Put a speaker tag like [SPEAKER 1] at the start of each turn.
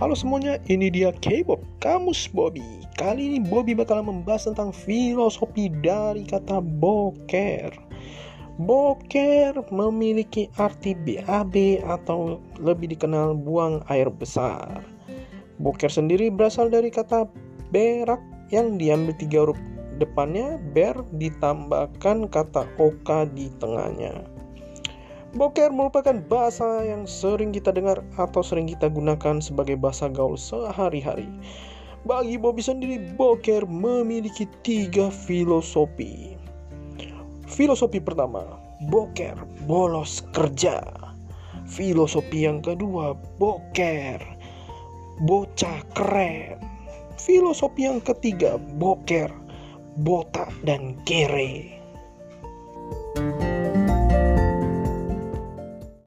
[SPEAKER 1] Halo semuanya, ini dia K-pop Kamus Bobby. Kali ini Bobby bakal membahas tentang filosofi dari kata boker. Boker memiliki arti BAB atau lebih dikenal buang air besar. Boker sendiri berasal dari kata berak yang diambil tiga huruf depannya ber ditambahkan kata oka di tengahnya. Boker merupakan bahasa yang sering kita dengar atau sering kita gunakan sebagai bahasa gaul sehari-hari. Bagi Bobby sendiri, boker memiliki tiga filosofi. Filosofi pertama, boker bolos kerja. Filosofi yang kedua, boker bocah keren. Filosofi yang ketiga, boker botak dan kere.